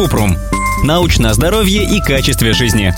Купрум. Научное здоровье и качестве жизни.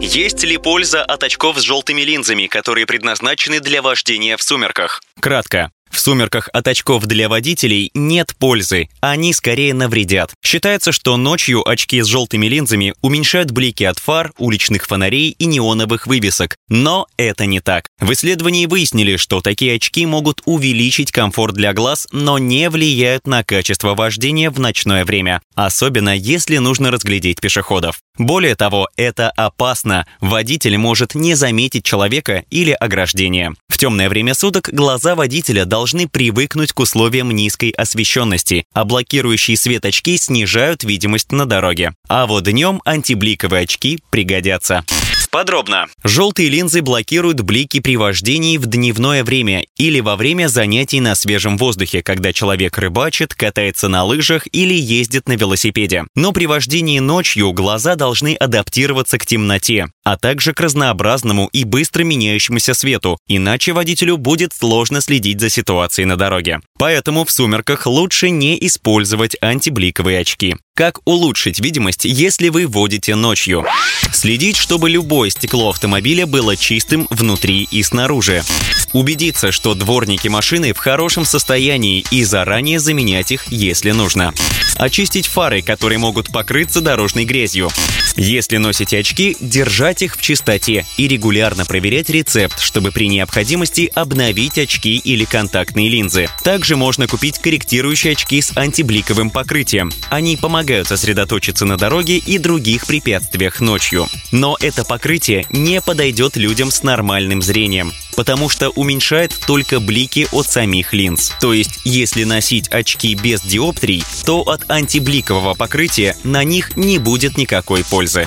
Есть ли польза от очков с желтыми линзами, которые предназначены для вождения в сумерках? Кратко. В сумерках от очков для водителей нет пользы, они скорее навредят. Считается, что ночью очки с желтыми линзами уменьшают блики от фар, уличных фонарей и неоновых вывесок. Но это не так. В исследовании выяснили, что такие очки могут увеличить комфорт для глаз, но не влияют на качество вождения в ночное время, особенно если нужно разглядеть пешеходов. Более того, это опасно. Водитель может не заметить человека или ограждение. В темное время суток глаза водителя должны привыкнуть к условиям низкой освещенности, а блокирующие свет очки снижают видимость на дороге. А вот днем антибликовые очки пригодятся. Подробно. Желтые линзы блокируют блики при вождении в дневное время или во время занятий на свежем воздухе, когда человек рыбачит, катается на лыжах или ездит на велосипеде. Но при вождении ночью глаза должны адаптироваться к темноте, а также к разнообразному и быстро меняющемуся свету, иначе водителю будет сложно следить за ситуацией на дороге. Поэтому в сумерках лучше не использовать антибликовые очки. Как улучшить видимость, если вы водите ночью? Следить, чтобы любое стекло автомобиля было чистым внутри и снаружи. Убедиться, что дворники машины в хорошем состоянии и заранее заменять их, если нужно. Очистить фары, которые могут покрыться дорожной грязью. Если носите очки, держать их в чистоте и регулярно проверять рецепт, чтобы при необходимости обновить очки или контактные линзы. Также можно купить корректирующие очки с антибликовым покрытием. Они помогают сосредоточиться на дороге и других препятствиях ночью. Но это покрытие не подойдет людям с нормальным зрением потому что уменьшает только блики от самих линз. То есть, если носить очки без диоптрий, то от антибликового покрытия на них не будет никакой пользы.